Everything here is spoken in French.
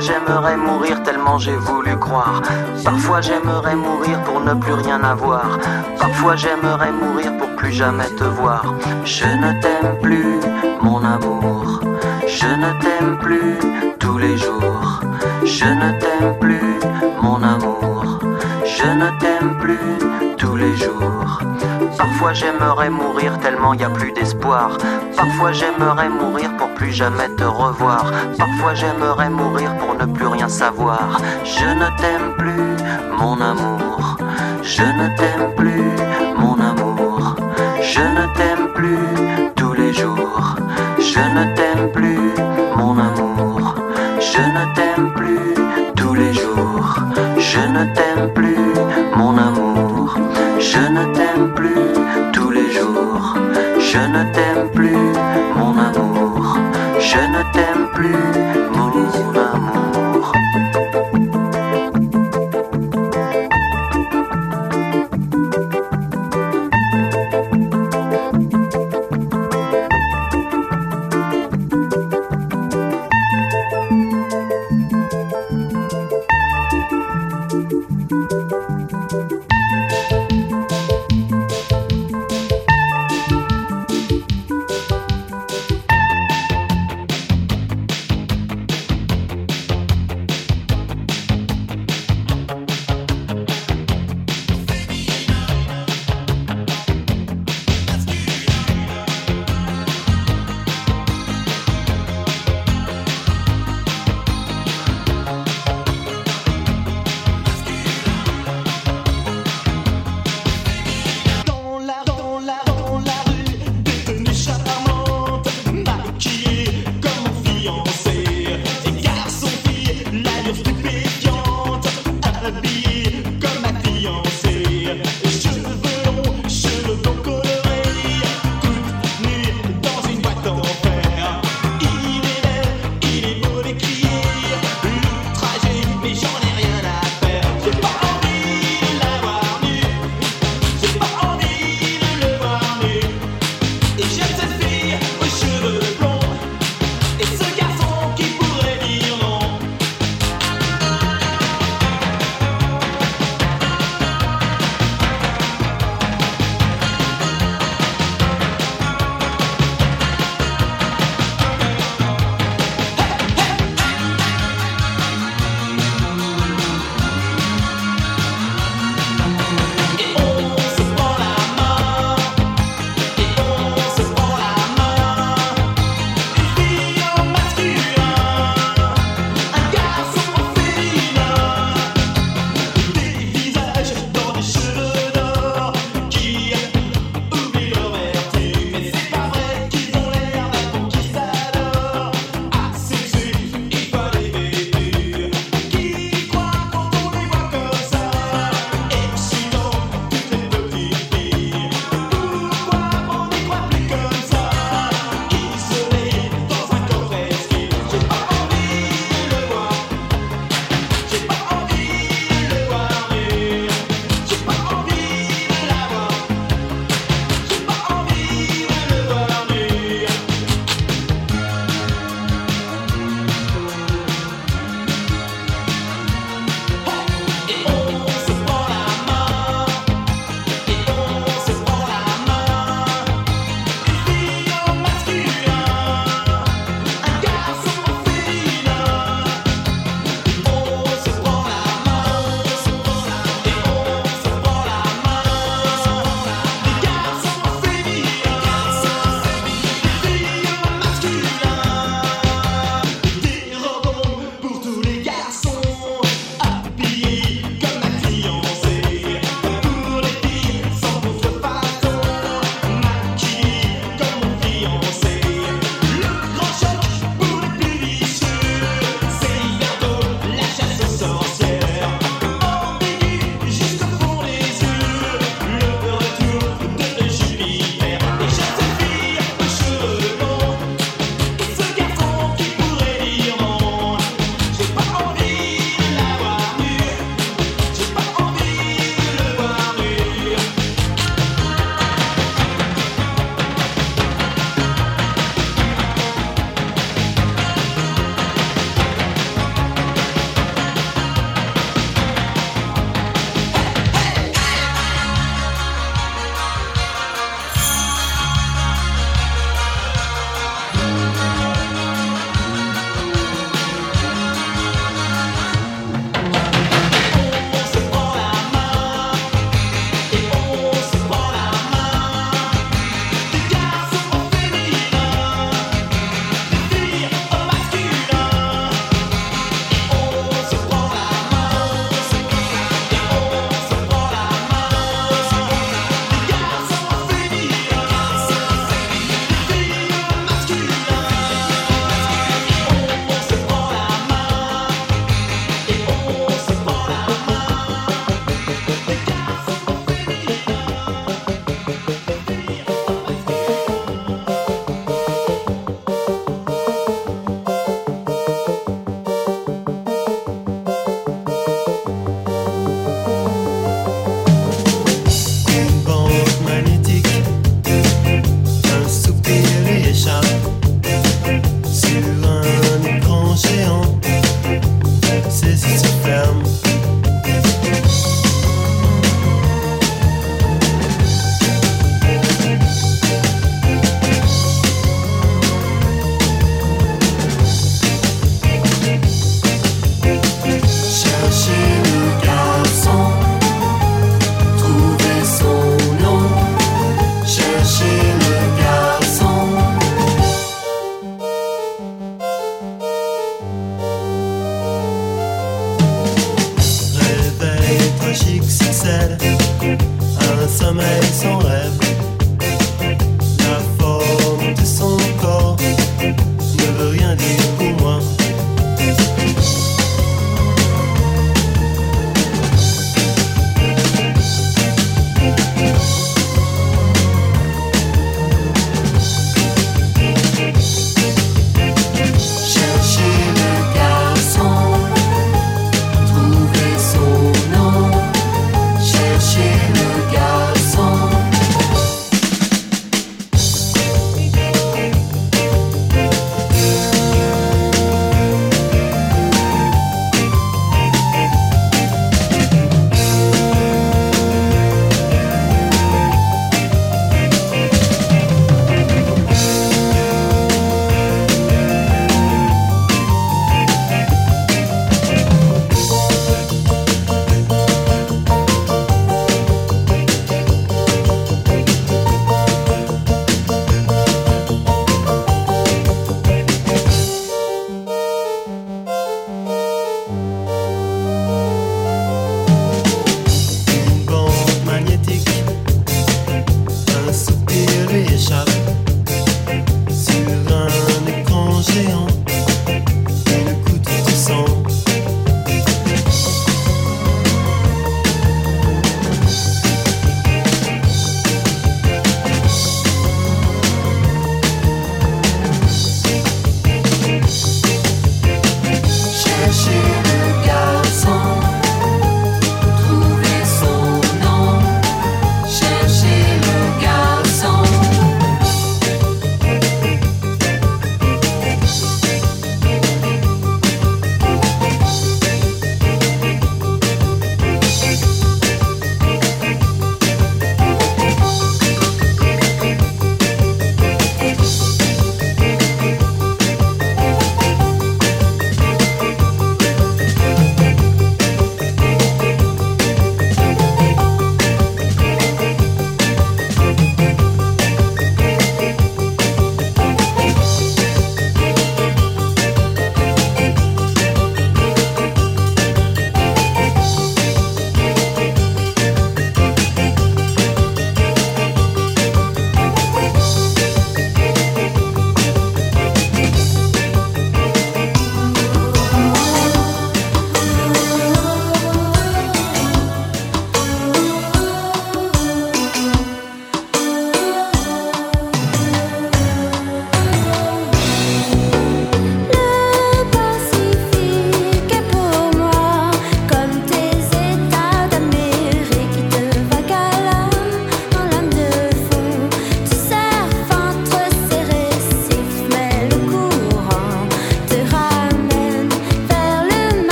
J'aimerais mourir tellement j'ai voulu croire. Parfois j'aimerais mourir pour ne plus rien avoir. Parfois j'aimerais mourir pour plus jamais te voir. Je ne t'aime plus, mon amour. Je ne t'aime plus tous les jours. Je ne t'aime plus, mon amour. Je ne t'aime plus tous les jours. Parfois j'aimerais mourir tellement y a plus d'espoir. Parfois j'aimerais mourir pour plus jamais te revoir. Parfois j'aimerais mourir pour ne plus rien savoir. Je ne t'aime plus, mon amour. Je ne t'aime plus, mon amour. Je ne t'aime plus tous les jours. Je ne